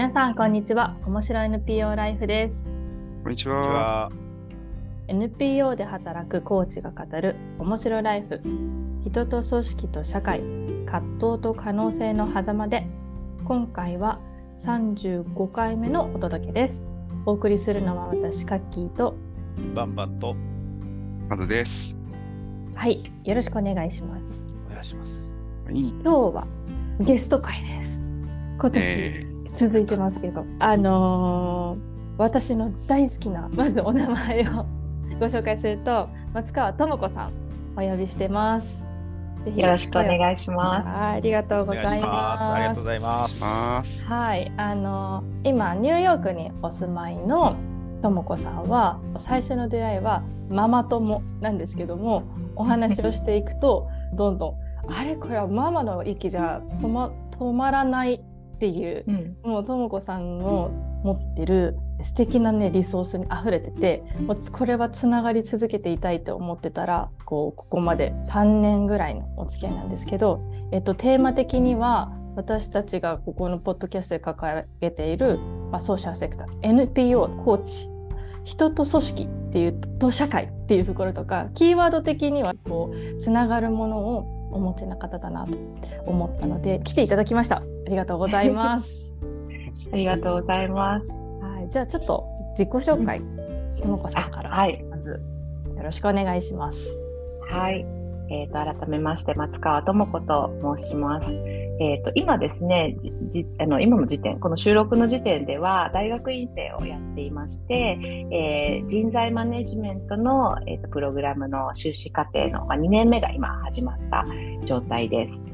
皆さんこんにちは。面白い NPO ライフです。こんにちは。NPO で働くコーチが語る面白いライフ。人と組織と社会葛藤と可能性の狭間で。今回は35回目のお届けです。お送りするのは私カッキーと。バンバンとまずです。はい。よろしくお願いします。お願いします。今日はゲスト会です。今年、えー、続いてますけどあのー、私の大好きなまずお名前を ご紹介すると松川智子さんお呼びしてますよろしくお願いします。ありがとうございます。ありがとうございます。はい、あの今ニューヨークにお住まいのともこさんは最初の出会いはママ友なんですけどもお話をしていくとどんどんあれこれはママの息じゃ止ま止まらないっていう、うん、もうともこさんの持ってる素敵なねリソースに溢れててもうこれはつながり続けていたいと思ってたらこうここまで3年ぐらいのお付き合いなんですけど、えっと、テーマ的には私たちがここのポッドキャストで掲げている、まあ、ソーシャルセクター NPO コーチ人と組織っていうと社会っていうところとかキーワード的にはこうつながるものをお持ちな方だなと思ったので来ていただきました。ありがとうございます。ありがとうございます。じゃあちょっと自己紹介、しもこさんから。まずよろしくお願いします。はい。えーと、改めまして松川智子と申します。えーと、今ですねじあの今の時点この収録の時点では大学院生をやっていまして、えー、人材マネジメントの、えーと、プログラムの修士課程の、まあ、2年目が今始まった状態です。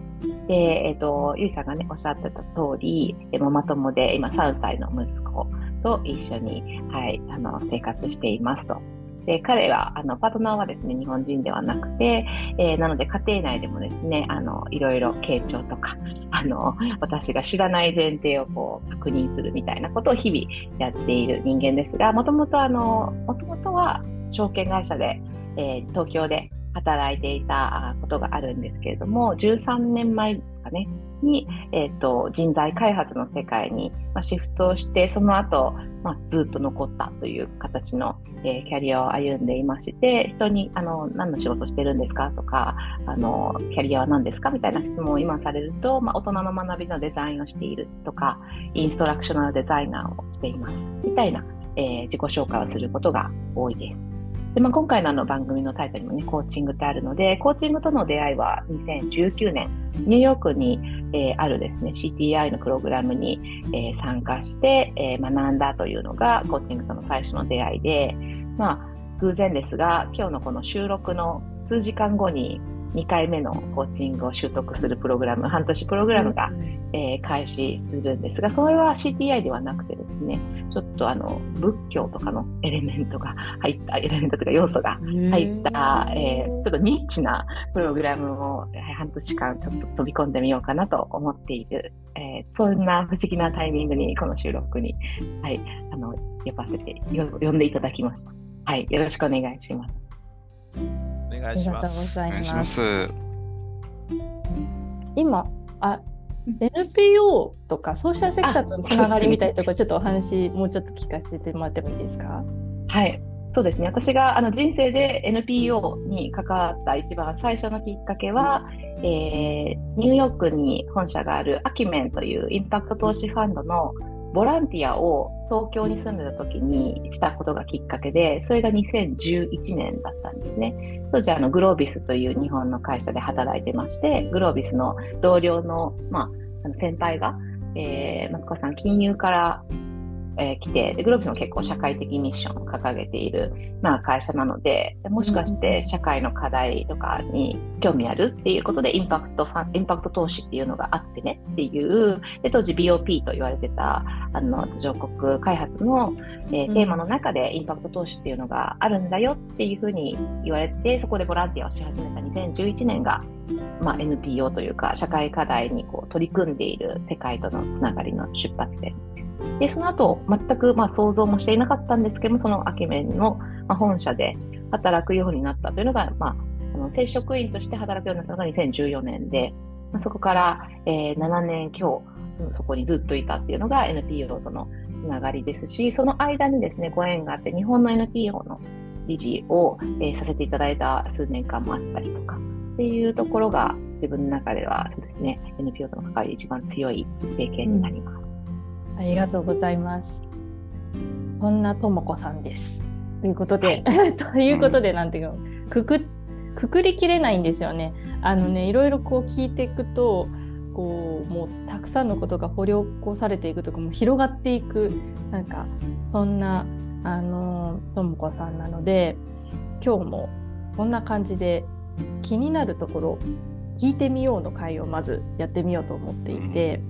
で、え、ー、と、ゆいさんがね、おっしゃってた通り、ママ友で今3歳の息子と一緒に、はい、あの生活していますと。で彼はあのパートナーはですね日本人ではなくて、えー、なので家庭内でもですねあのいろいろ傾聴とかあの私が知らない前提をこう確認するみたいなことを日々やっている人間ですがもともともともとは証券会社で、えー、東京で働いていたことがあるんですけれども13年前ですかねに、えーと、人材開発の世界に、ま、シフトをしてその後、まあ、ずっと残ったという形の、えー、キャリアを歩んでいまして人にあの何の仕事してるんですか？とかあのキャリアは何ですか？みたいな質問を今されると、まあ、大人の学びのデザインをしているとかインストラクショナルデザイナーをしています。みたいな、えー、自己紹介をすることが多いです。で、まあ、今回のあの番組のタイトルにもね、コーチングってあるので、コーチングとの出会いは2019年、ニューヨークに、えー、あるですね、CTI のプログラムに、えー、参加して、えー、学んだというのが、コーチングとの最初の出会いで、まあ、偶然ですが、今日のこの収録の数時間後に2回目のコーチングを習得するプログラム、半年プログラムが、えー、開始するんですが、それは CTI ではなくてですね、ちょっとあの仏教とかのエレメントが入った、エレメントとか要素が入った、えー、ちょっとニッチなプログラムを半年間ちょっと飛び込んでみようかなと思っている、えー、そんな不思議なタイミングにこの収録に、はい、あの呼ばせて呼んでいただきました。はい、よろしくお願いします。お願いします。お願いします。今あ NPO とかソーシャルセクターとのつながりみたいなところちょっとお話もうちょっと聞かせてもらってもいいですか？はいそうですね私があの人生で NPO に関わった一番最初のきっかけは、えー、ニューヨークに本社があるアキメンというインパクト投資ファンドのボランティアを東京に住んでた時にしたことがきっかけで、それが2011年だったんですね。当時あのグロービスという日本の会社で働いてまして、グロービスの同僚の,、まあ、あの先輩が、えー、マツコさん、金融からえー、来てでグローブスも結構社会的ミッションを掲げている、まあ、会社なのでもしかして社会の課題とかに興味あるっていうことでインパクトファンインパクト投資っていうのがあってねっていうで当時 BOP と言われてたあの上国開発の、えー、テーマの中でインパクト投資っていうのがあるんだよっていうふうに言われてそこでボランティアをし始めた2011年が、まあ、NPO というか社会課題にこう取り組んでいる世界とのつながりの出発点です。でその後全くま想像もしていなかったんですけどもそのアケメンの本社で働くようになったというのが、まあ、の正職員として働くようになったのが2014年で、まあ、そこから、えー、7年強、そこにずっといたっていうのが NPO とのつながりですし、その間にですね、ご縁があって、日本の NPO の理事を、えー、させていただいた数年間もあったりとか、っていうところが自分の中ではそうですね、NPO との関わり一番強い経験になります。うん、ありがとうございます。そんなともこさんです。ということで、はい、ということで、なんていうの、くく、くくりきれないんですよね。あのね、いろいろこう聞いていくと、こうもうたくさんのことが掘り起こされていくとかも広がっていくなんかそんなあのともこさんなので今日もこんな感じで気になるところ聞いてみようの回をまずやってみようと思っていて、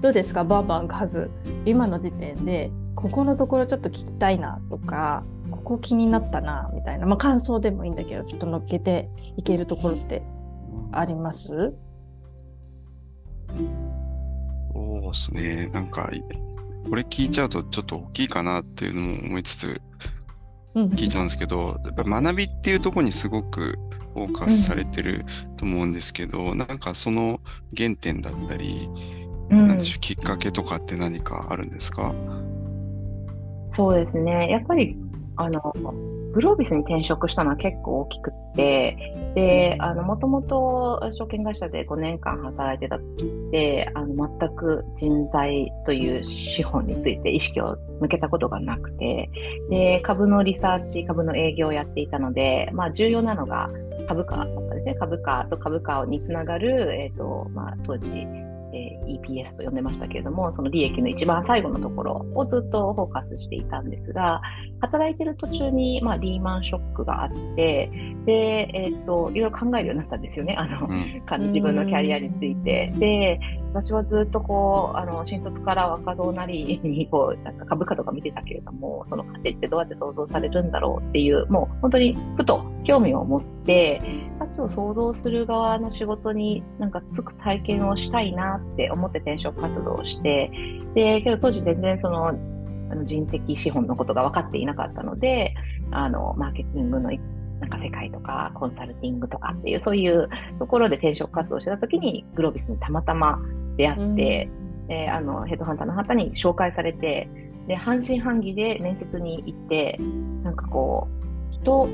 どうですかバンバン数今の時点でここのところちょっと聞きたいなとかここ気になったなみたいな、まあ、感想でもいいんだけどちょっと乗っけていけるところってあります？そうですね。なんかこれ聞いちゃうとちょっと大きいかなっていうのも思いつつ聞いちゃうんですけど、やっぱ学びっていうところにすごくフォーカスされてると思うんですけど、うん、なんかその原点だったり、うん、なんでしょうきっかけとかって何かあるんですか？そうですね。やっぱりあのグロービスに転職したのは結構大きくって、で、あの、もともと証券会社で5年間働いてた時って、あの、全く人材という資本について意識を向けたことがなくて、で、株のリサーチ、株の営業をやっていたので、まあ、重要なのが株価だったんですね。株価と株価につながる、えっ、ー、と、まあ、当時、えー、EPS と呼んでましたけれども、その利益の一番最後のところをずっとフォーカスしていたんですが、働いてる途中に、まあ、リーマンショックがあって、で、えっ、ー、と、いろいろ考えるようになったんですよね。あの、うん、自分のキャリアについて。で、私はずっとこう、あの、新卒から若造なりに、こう、なんか株価とか見てたけれども、その価値ってどうやって想像されるんだろうっていう、もう本当にふと興味を持って、価値を想像する側の仕事になんかつく体験をしたいなって思って転職活動をして、で、けど当時全然その、あの人的資本のことが分かっていなかったので、あの、マーケティングのなんか世界とかコンサルティングとかっていうそういうところで転職活動してた時にグロービスにたまたま出会って、うん、あのヘッドハンターの方に紹介されてで半信半疑で面接に行ってなんかこう人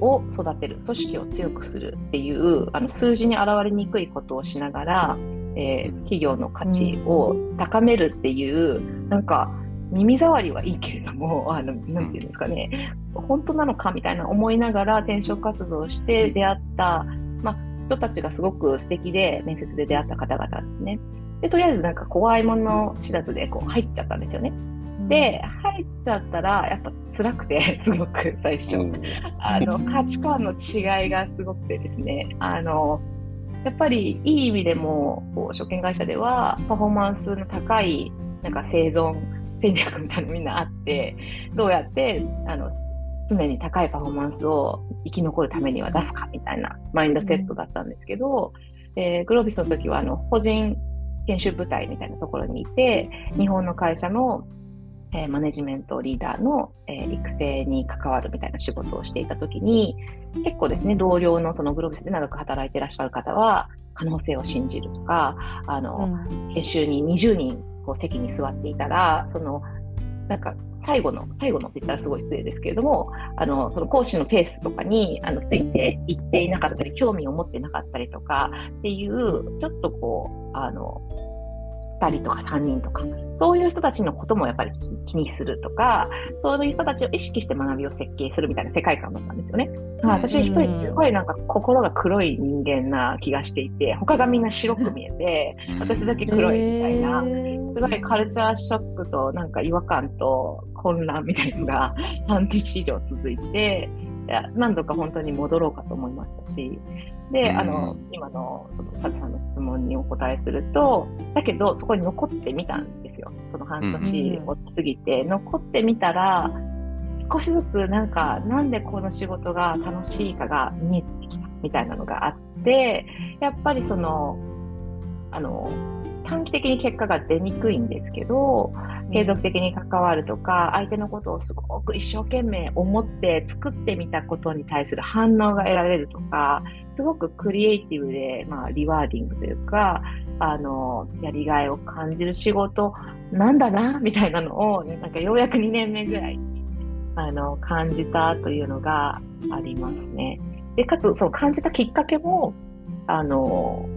を育てる組織を強くするっていうあの数字に表れにくいことをしながら、えー、企業の価値を高めるっていう、うん、なんか耳障りはいいけれども、あの、なんていうんですかね、本当なのかみたいな思いながら転職活動をして出会った、まあ、人たちがすごく素敵で、面接で出会った方々ですね。で、とりあえずなんか怖いもの知らずでこう入っちゃったんですよね。で、入っちゃったら、やっぱ辛くて、すごく最初。あの、価値観の違いがすごくてですね、あの、やっぱりいい意味でも、こう証券会社ではパフォーマンスの高い、なんか生存、戦略みたいなのみんなあって、どうやってあの常に高いパフォーマンスを生き残るためには出すかみたいなマインドセットだったんですけど、えー、グロービスの時はあの法人研修部隊みたいなところにいて、日本の会社の、えー、マネジメントリーダーの、えー、育成に関わるみたいな仕事をしていた時に、結構ですね、同僚のそのグロービスで長く働いていらっしゃる方は、可能性を信じるとか、あの、うん、研修に20人こう席に座っていたら、そのなんか最後の、最後のって言ったらすごい失礼ですけれども、あの、その講師のペースとかに、あの、ついていっていなかったり、興味を持ってなかったりとかっていう、ちょっとこう、あの、2人とか3人とか、そういう人たちのこともやっぱり気にするとか、そういう人たちを意識して学びを設計するみたいな世界観だったんですよね。まあ、私一人すごいなんか心が黒い人間な気がしていて、他がみんな白く見えて、私だけ黒いみたいな、すごいカルチャーショックとなんか違和感と混乱みたいなのが半年以上続いて、何度か本当に戻ろうかと思いましたし、で、あの、今の、その、カズさんの質問にお答えすると、だけど、そこに残ってみたんですよ。その半年を過ぎて、残ってみたら、少しずつなんか、なんでこの仕事が楽しいかが見えてきたみたいなのがあって、やっぱりその、あの、短期的に結果が出にくいんですけど、継続的に関わるとか、相手のことをすごく一生懸命思って作ってみたことに対する反応が得られるとか、すごくクリエイティブで、まあ、リワーディングというか、あの、やりがいを感じる仕事なんだな、みたいなのを、なんかようやく2年目ぐらい、あの、感じたというのがありますね。で、かつ、そう感じたきっかけも、あの、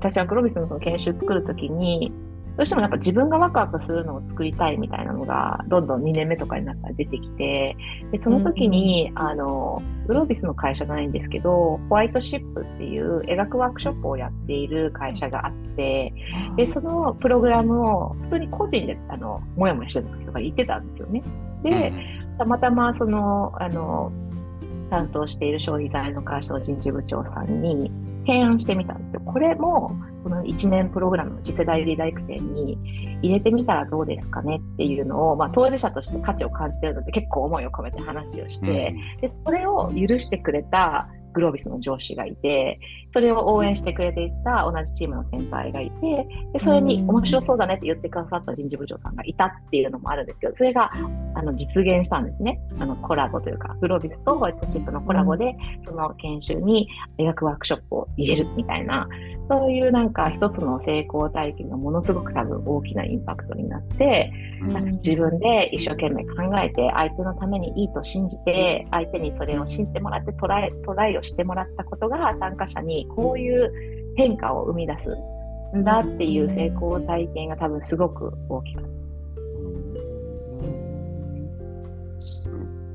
私はグロビスのその研修作るときに、どうしてもやっぱ自分がワクワクするのを作りたいみたいなのが、どんどん2年目とかになったら出てきて、でその時に、うん、あの、グロービスの会社じゃないんですけど、ホワイトシップっていう描くワークショップをやっている会社があって、で、そのプログラムを普通に個人で、あの、もやもやしてた時とか言ってたんですよね。で、たまたまその、あの、担当している消費財の会社の人事部長さんに提案してみたんですよ。これもこの1年プログラムの次世代リーダー育成に入れてみたらどうですかねっていうのを、まあ、当事者として価値を感じてるので結構思いを込めて話をして、うん、でそれを許してくれたグロービスの上司がいて、それを応援してくれていた同じチームの先輩がいて、でそれに面白そうだねって言ってくださった人事部長さんがいたっていうのもあるんですけど、それがあの実現したんですね。あのコラボというか、グロービスとホワイトシップのコラボで、その研修に描くワークショップを入れるみたいな、そういうなんか一つの成功体験がものすごく多分大きなインパクトになって、なん。か自分で一生懸命考えて、相手のためにいいと信じて、相手にそれを信じてもらってトライトライをしてもらったことが参加者にこういう変化を生み出すんだっていう成功体験が多分すごく大きかった。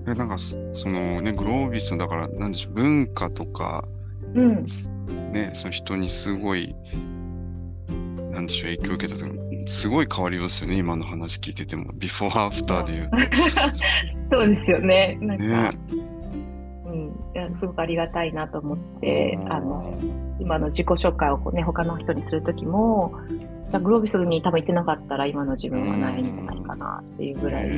えなんかそのねグロービスのだからなんでしょう文化とか、うん、ねその人にすごいなんでしょう影響を受けたとすごい変わりますよね今の話聞いてても。ビフォーアフターで言うと。そうですよね。なんか、ね、すごくありがたいなと思って、あの今の自己紹介をこう、ね、他の人にする時もグロービスに多分行ってなかったら今の自分はないんじゃないかなっていうぐらい、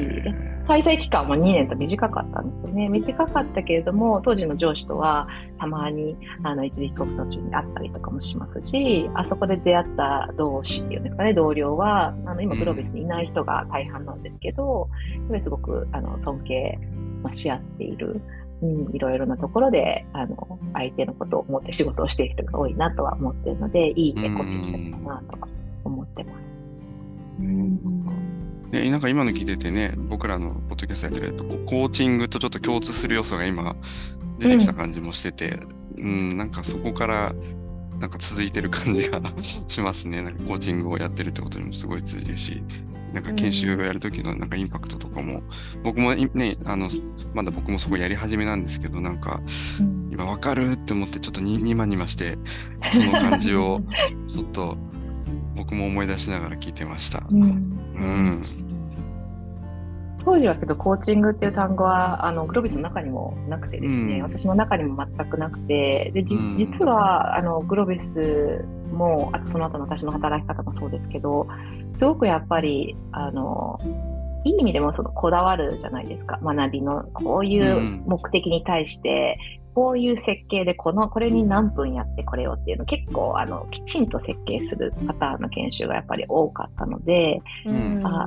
滞在期間も2年と短かったんですよね。短かったけれども、当時の上司とはたまにあの一時帰国途中に会ったりとかもしますし、あそこで出会った同志っていうんですかね、同僚は、あの今グロービスにいない人が大半なんですけど、すごくあの尊敬し合っている。うん、いろいろなところであの相手のことを思って仕事をしている人が多いなとは思っているのでいい結婚式だったなとは思ってます。うんでなんか今の聞いててね僕らのポッドキャストやってるとコーチングとちょっと共通する要素が今出てきた感じもしてて、うん、うん、なんかそこからなんか続いてる感じがしますね。なんかコーチングをやってるってことにもすごい通じるし、なんか研修をやるときのなんかインパクトとかも、僕もね、あの、まだ僕もそこやり始めなんですけど、なんか、今わかるって思ってちょっとににまにまして、その感じをちょっと僕も思い出しながら聞いてました。うん、うん当時はけどコーチングっていう単語はあのグロービスの中にもなくてですね、うん、私の中にも全くなくてでじ、実はあのグロービスもあとその後の私の働き方もそうですけどすごくやっぱりあのいい意味でもそのこだわるじゃないですか学びの。こういう目的に対してこういう設計でこのこれに何分やってこれをっていうの結構あのきちんと設計するパターンの研修がやっぱり多かったので、うん、あ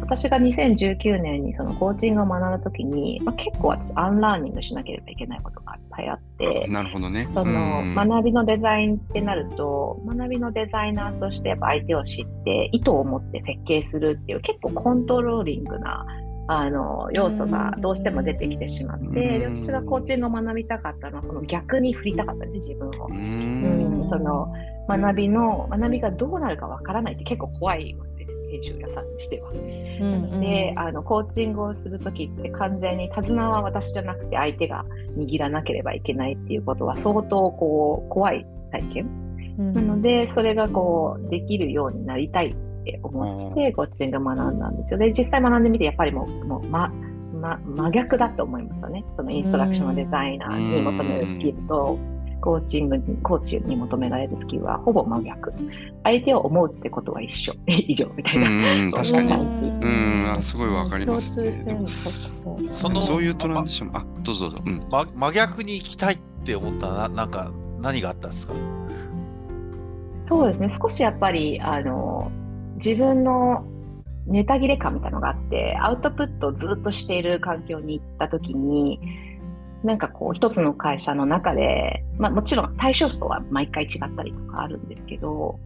私が2019年にそのコーチングを学ぶときに、まあ、結構私 unlearning しなければいけないことがいっぱいあってなるほどね。その、学びのデザインってなると学びのデザイナーとしてやっぱ相手を知って意図を持って設計するっていう結構 controlling なあの要素がどうしても出てきてしまって、私がコーチングを学びたかったのはその逆に振りたかったです自分を。うんその学びの学びがどうなるかわからないって結構怖いわけです編集屋さんにしては。うんであのコーチングをする時って完全に手綱は私じゃなくて相手が握らなければいけないっていうことは相当こう怖い体験。なのでそれがこうできるようになりたいって思ってコーチング学んだんですよ。で、実際学んでみて、やっぱりもう、もうま、ま、真逆だと思いましたね。そのインストラクションデザイナーに求めるスキルと、コーチングに、コーチに求められるスキルはほぼ真逆。相手を思うってことは一緒、以上みたいな。うん、確かに。うん、あすごいわかりますね。そのそういうトランジション、あ、どうぞどうぞ。うん、ま、真逆に行きたいって思ったな、なんか、何があったんですか？そうですね、少しやっぱり、あの、自分のネタ切れ感みたいなのがあって、アウトプットをずっとしている環境に行った時に、なんかこう一つの会社の中で、まあもちろん対象層は毎回違ったりとかあるんですけど、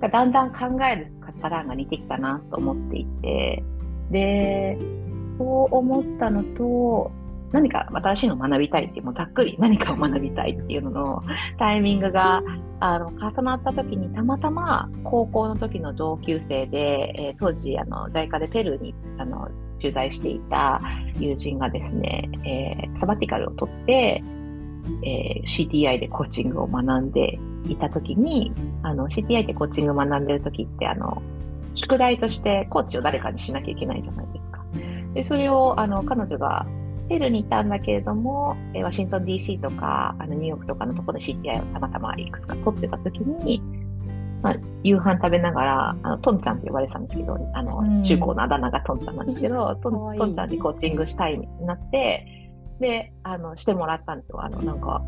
だんだん考えるパターンが似てきたなと思っていて、で、そう思ったのと、何か新しいのを学びたいっていう、もうざっくり何かを学びたいっていうののタイミングがあの重なった時にたまたま高校の時の同級生で、えー、当時あの在家でペルーにあの駐在していた友人がですね、えー、サバティカルを取って、えー、CTI でコーチングを学んでいた時にあの CTI でコーチングを学んでる時ってあの宿題としてコーチを誰かにしなきゃいけないじゃないですか。でそれをあの彼女がペルにいたんだけれども、えワシントン DC とかあのニューヨークとかのところで CTI をたまたまいくつか取ってた時に、まあ、夕飯食べながら、あのトンちゃんって呼ばれてたんですけど、あの、中高のあだ名がトンちゃんなんですけど、トントンちゃんにコーチングしたいになって、で、あの、してもらったんですよ。あの、なんか、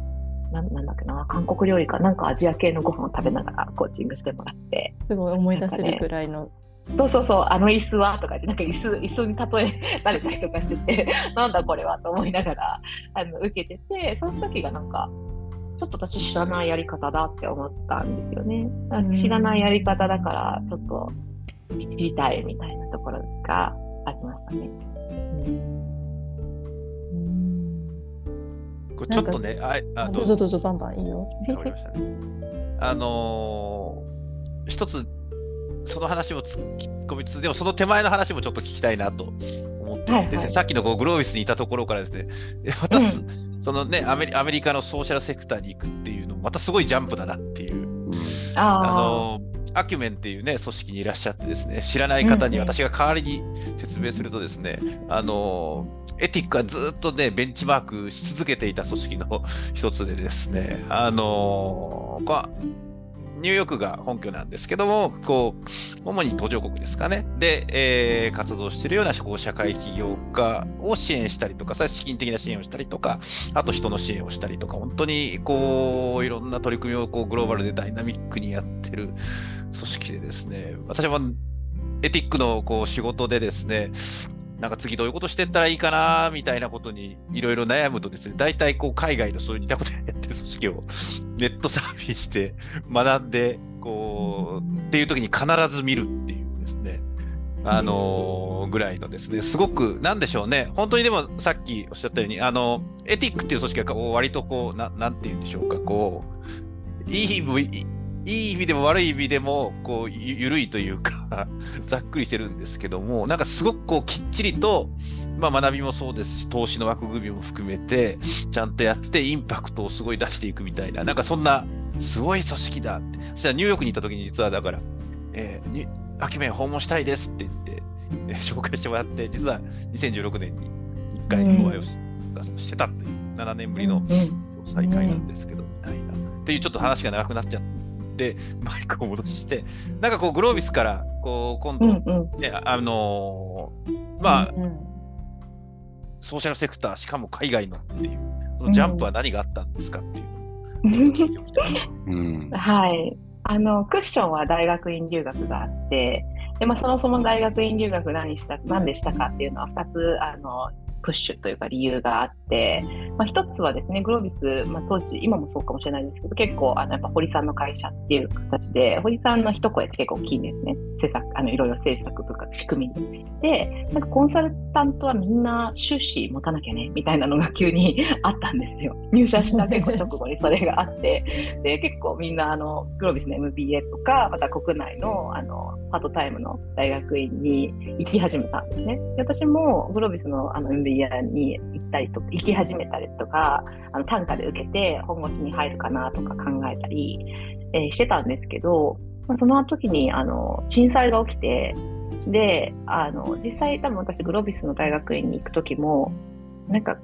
なんなんだっけな、韓国料理かなんかアジア系のご飯を食べながらコーチングしてもらって。すごい思い出せるくらいのそうそうそう、あの椅子はとか言って、なんか椅子椅子に例えられたりとかしてて、なんだこれはと思いながらあの受けてて、その時がなんか、ちょっと私知らないやり方だって思ったんですよね。知らないやり方だから、ちょっと知りたいみたいなところがありましたね。これちょっとね、ああどうぞどうぞ、3番いいよ。わかりましたね。あのー、一つその話も突っ込みつつ、でもその手前の話もちょっと聞きたいなと思っていて、はいはい、さっきのこうグロービスにいたところからですね、また、うん、そのねアメリ、アメリカのソーシャルセクターに行くっていうのも、またすごいジャンプだなっていう。あのアキュメンっていうね、組織にいらっしゃってですね、知らない方に私が代わりに説明するとですね、うん、あの、エティックはずっとね、ベンチマークし続けていた組織の一つでですね、あの、ニューヨークが本拠なんですけども、こう、主に途上国ですかね。で、えー、活動しているような社会起業家を支援したりとか、さ資金的な支援をしたりとか、あと人の支援をしたりとか、本当にこう、いろんな取り組みをこうグローバルでダイナミックにやってる組織でですね、私もエティックのこう仕事でですね、なんか次どういうことしてったらいいかなみたいなことにいろいろ悩むとですね、大体こう海外のそういう似たことやをネットサーフィンして学んで、こう、っていう時に必ず見るっていうですね、あのー、ぐらいのですね、すごく、なんでしょうね、本当にでもさっきおっしゃったように、あの、エティックっていう組織が割とこう、ななんて言うんでしょうか、こう、いいいい意味でも悪い意味でも、こう、ゆ緩いというかざっくりしてるんですけども、なんかすごくこう、きっちりと、まあ学びもそうですし、投資の枠組みも含めて、ちゃんとやってインパクトをすごい出していくみたいな、なんかそんな、すごい組織だって。そしたらニューヨークに行った時に実はだから、えー、に、秋め訪問したいですって言って、えー、紹介してもらって、実は2016年に1回お会いをし,、してたという、7年ぶりの再会なんですけど、みたいな。っていうちょっと話が長くなっちゃって、でマイクを戻してなんかこうグロービスからこう今度、ね、うんうん、あのー、まあ、うんうん、ソーシャルセクターしかも海外のっていうそのジャンプは何があったんですかっていう うん、はい。あのクッションは大学院留学があってで、まあ、そもそも大学院留学何した何でしたかっていうのは2つあのプッシュというか理由があって、まあ、一つはですね、グロービス、まあ、当時、今もそうかもしれないですけど、結構、あのやっぱ堀さんの会社っていう形で、堀さんの一声って結構大きいんですね。政策、あのいろいろ政策とか仕組みに。で、なんかコンサルタントはみんな収支持たなきゃね、みたいなのが急に あったんですよ。入社した結構直後にそれがあって、で、結構みんな、あの、グロービスの MBA とか、また国内の、あの、パートタイムの大学院に行き始めたんですね。で私もグロービスのあの MBA リアに行ったりとか行き始めたりとかあの単価で受けて本腰に入るかなとか考えたり、えー、してたんですけど、まあ、その時にあの震災が起きてであの実際多分私グロービスの大学院に行く時もなんか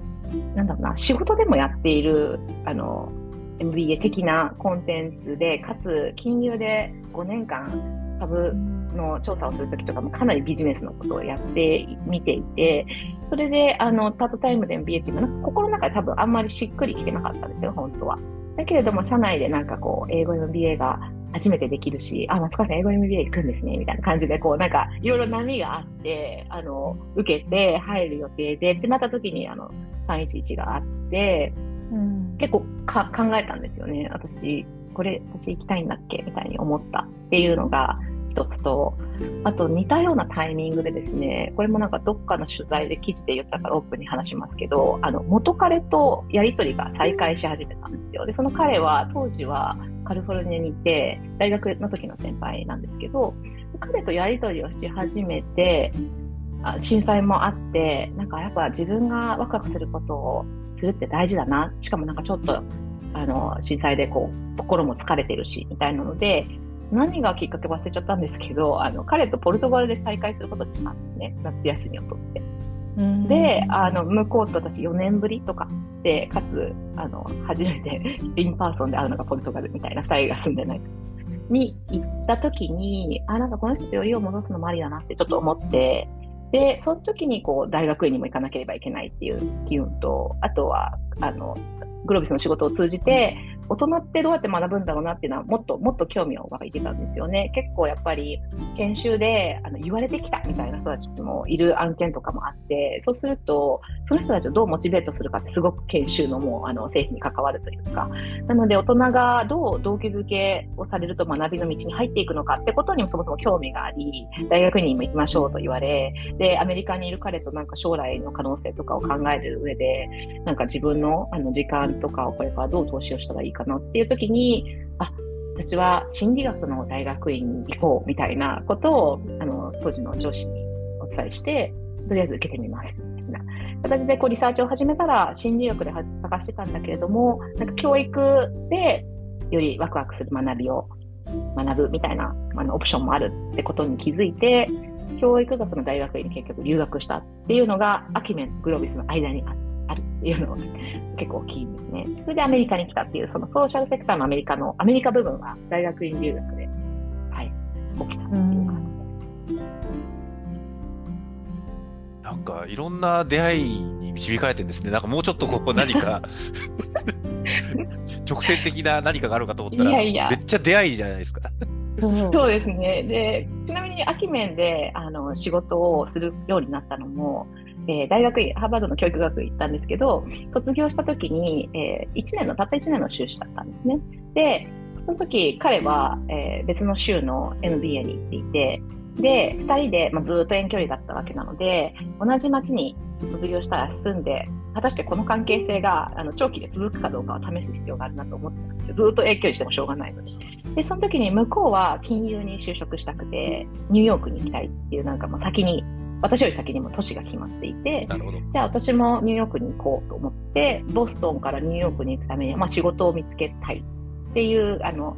なんだろうな仕事でもやっているあの MBA 的なコンテンツでかつ金融で5年間株の調査をするときとかもかなりビジネスのことをやってみていて、それであのパートタイムで MBA っていうのは心の中で多分あんまりしっくりきてなかったんですよ、本当は。だけれども、社内でなんかこう、英語 MBA が初めてできるし、あ、松川さん英語 MBA 行くんですね、みたいな感じで、こう、なんか、いろいろ波があって、あの、受けて入る予定で、ってなった時に、あの、311があって、うん、結構か考えたんですよね。私、これ、私行きたいんだっけみたいに思ったっていうのが、一つと、あと似たようなタイミングでですね、これもなんかどっかの取材で記事で言ったからオープンに話しますけど、あの元彼とやり取りが再開し始めたんですよ。で、その彼は当時はカリフォルニアにいて、大学の時の先輩なんですけど、彼とやり取りをし始めて、震災もあって、なんかやっぱ自分がワクワクすることをするって大事だな。しかもなんかちょっと、あの、震災でこう、心も疲れてるし、みたいなので、何がきっかけ忘れちゃったんですけど、あの彼とポルトガルで再会することにしたんですね、夏休みを取って。で、あの向こうと私4年ぶりとかで、かつあの初めて in person で会うのがポルトガルみたいな2人が住んでないに行った時に、あ、なんかこの人とよりを戻すのもありだなってちょっと思って、で、その時にこう大学院にも行かなければいけないっていう機運と、あとはあのグロービスの仕事を通じて、大人ってどうやって学ぶんだろうなっていうのはもっともっと興味を湧いてたんですよね。結構やっぱり研修であの言われてきたみたいな人たちもいる案件とかもあってそうするとその人たちをどうモチベートするかってすごく研修のもうあの製品に関わるというかなので大人がどう動機づけをされると学びの道に入っていくのかってことにもそもそも興味があり大学にも行きましょうと言われでアメリカにいる彼となんか将来の可能性とかを考える上でなんか自分のあの時間とかをこれからどう投資をしたらいいかなっていう時に、あ、私は心理学の大学院に行こうみたいなことをあの当時の上司にお伝えして、とりあえず受けてみます。みたいな形でこうリサーチを始めたら心理学で探してたんだけれども、なんか教育でよりワクワクする学びを学ぶみたいなあのオプションもあるってことに気づいて、教育学の大学院に結局留学したっていうのがアキメン、グロービスの間にあってるっていうのを結構大きいんですね。それでアメリカに来たっていう、そのソーシャルセクターのアメリカの、アメリカ部分は大学院留学で、はい、起きたっていう感じです。なんかいろんな出会いに導かれてるんですね。なんかもうちょっとこう何か 直線的な何かがあるかと思ったら、いやいやめっちゃ出会いじゃないですか。そうですね。で、ちなみに秋面であの仕事をするようになったのも、えー、大学院、ハーバードの教育学院行ったんですけど、卒業した時に、えー、1年の、たった1年の修士だったんですね。で、その時彼は、えー、別の州の MBA に行っていて、で、2人で、まあ、ずっと遠距離だったわけなので、同じ町に卒業したら住んで、果たしてこの関係性があの長期で続くかどうかを試す必要があるなと思ってたんですよ。ずっと遠距離してもしょうがないので。で、その時に向こうは金融に就職したくて、ニューヨークに行きたいっていう、なんかもう先に私より先にも都市が決まっていて、じゃあ私もニューヨークに行こうと思って、ボストンからニューヨークに行くためには、まあ、仕事を見つけたいっていう、あの、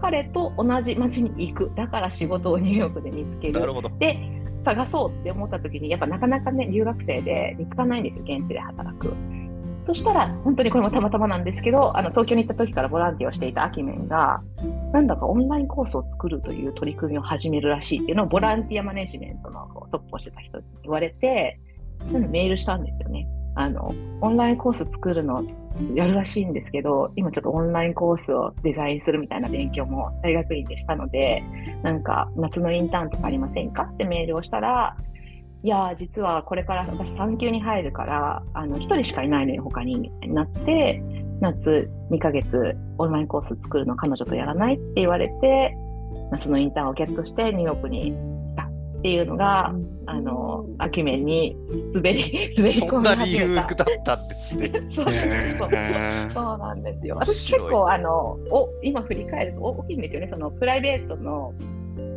彼と同じ街に行く。だから仕事をニューヨークで見つける。で、探そうって思った時に、やっぱなかなかね、留学生で見つかんないんですよ、現地で働く。そしたら、本当にこれもたまたまなんですけど、あの東京に行った時からボランティアをしていたアキメンが、なんだかオンラインコースを作るという取り組みを始めるらしいっていうのをボランティアマネジメントのトップをしてた人に言われて、そういうのメールしたんですよね。あの、オンラインコース作るのやるらしいんですけど、今ちょっとオンラインコースをデザインするみたいな勉強も大学院でしたので、なんか夏のインターンとかありませんか？ってメールをしたら、いや実はこれから私産休に入るからあの1人しかいないのよ他になって夏2ヶ月オンラインコース作るの彼女とやらないって言われて夏のインターンをゲットしてニューヨークに来たっていうのが、あの秋面に滑り滑り込んだ理由だったんですね。そうそうなんですよ。私結構あのお今振り返ると大きいんですよね。そのプライベートの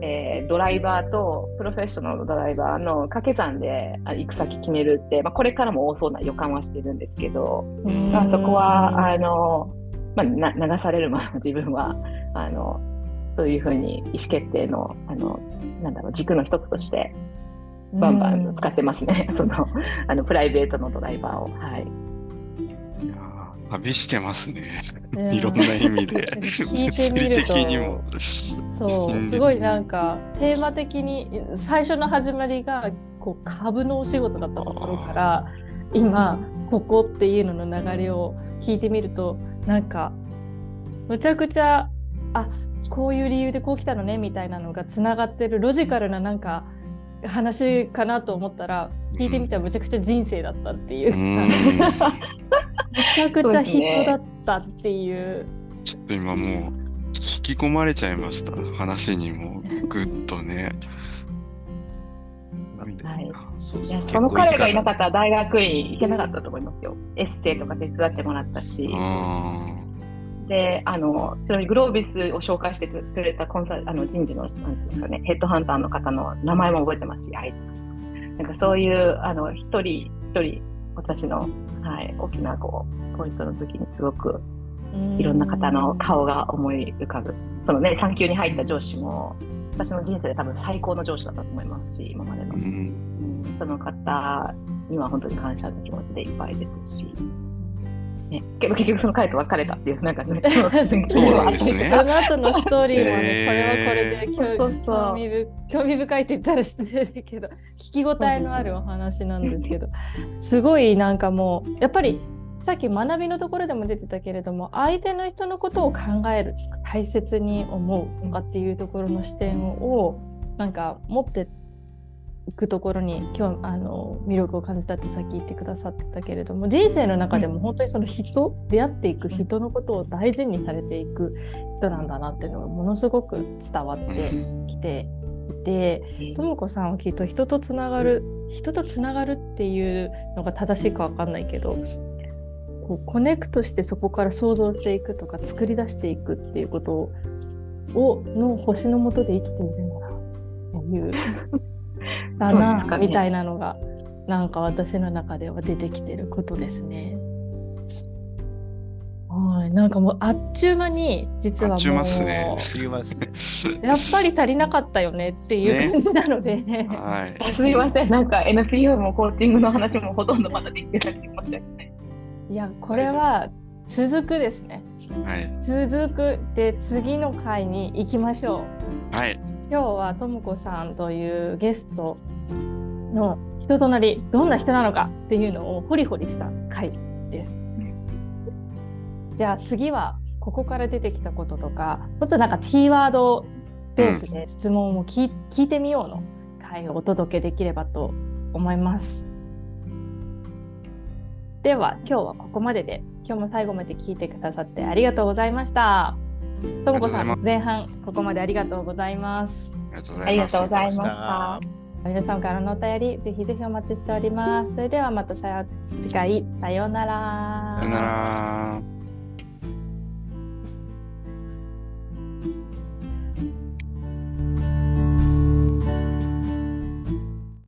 えー、ドライバーとプロフェッショナルのドライバーの掛け算で行く先決めるって、まあ、これからも多そうな予感はしてるんですけど、まあ、そこはあの、まあ、流されるまま自分はあのそういうふうに意思決定のあのなんだろう軸の一つとしてバンバン使ってますね、そのあのプライベートのドライバーを。はい旅してますね。いろんな意味で。聞いてみるとそうすごいなんかテーマ的に最初の始まりがこう株のお仕事だったところから今ここっていうのの流れを聞いてみるとなんかむちゃくちゃあこういう理由でこう来たのねみたいなのがつながってるロジカルななんか話かなと思ったら聞いてみたらむちゃくちゃ人生だったっていう、めちゃくちゃ人だったっていう。ちょっと今もう引き込まれちゃいました。話にもぐっとね。はい、いやその彼がいなかったら大学院行けなかったと思いますよ。エッセイとか手伝ってもらったし。で、あの、ちなみにグロービスを紹介してくれたコンサあの人事の、なんていうんですかね、ヘッドハンターの方の名前も覚えてますし、はい。なんかそういう、あの、一人一人、私の、はい、大きな、こう、ポイントの時にすごく、いろんな方の顔が思い浮かぶ。そのね、産休に入った上司も、私の人生で多分最高の上司だったと思いますし、今までの。うん、その方には本当に感謝の気持ちでいっぱいですし。ね、けど結局その彼と別れたっていうなんかね そうなんですね。その後のストーリーもね、えー、これはこれで興味興味深いって言ったら失礼だけど聞き応えのあるお話なんですけど すごいなんかもうやっぱりさっき学びのところでも出てたけれども相手の人のことを考える大切に思うとかっていうところの視点をなんか持ってくところに今日あの魅力を感じたってさっき言ってくださってたけれども人生の中でも本当にその人、うん、出会っていく人のことを大事にされていく人なんだなっていうのがものすごく伝わってきていてとも子さんはきっと人とつながる人とつながるっていうのが正しいか分かんないけどこうコネクトしてそこから想像していくとか作り出していくっていうことをの星の下で生きているならという だな、ね、みたいなのがなんか私の中では出てきてることですね。はい、なんかもうあっちゅう間に実はもう、ね、やっぱり足りなかったよねっていう感じなので、ね、はい、すみませんなんか NPO もコーチングの話もほとんどまだできてなくて申し訳ない。いやこれは続くですね、はい、続くで次の回に行きましょう。はい今日はともこさんというゲストの人となりどんな人なのかっていうのをホリホリした回です。じゃあ次はここから出てきたこととかちょっとなんかキーワードベースで質問を聞,、聞いてみようの回をお届けできればと思います。では今日はここまでで今日も最後まで聞いてくださってありがとうございました。ともこさん、前半ここまでありがとうございます。ありがとうございました。皆さんからのお便り、ぜひぜひお待ちしております。それではまた次回、さようなら。さようなら。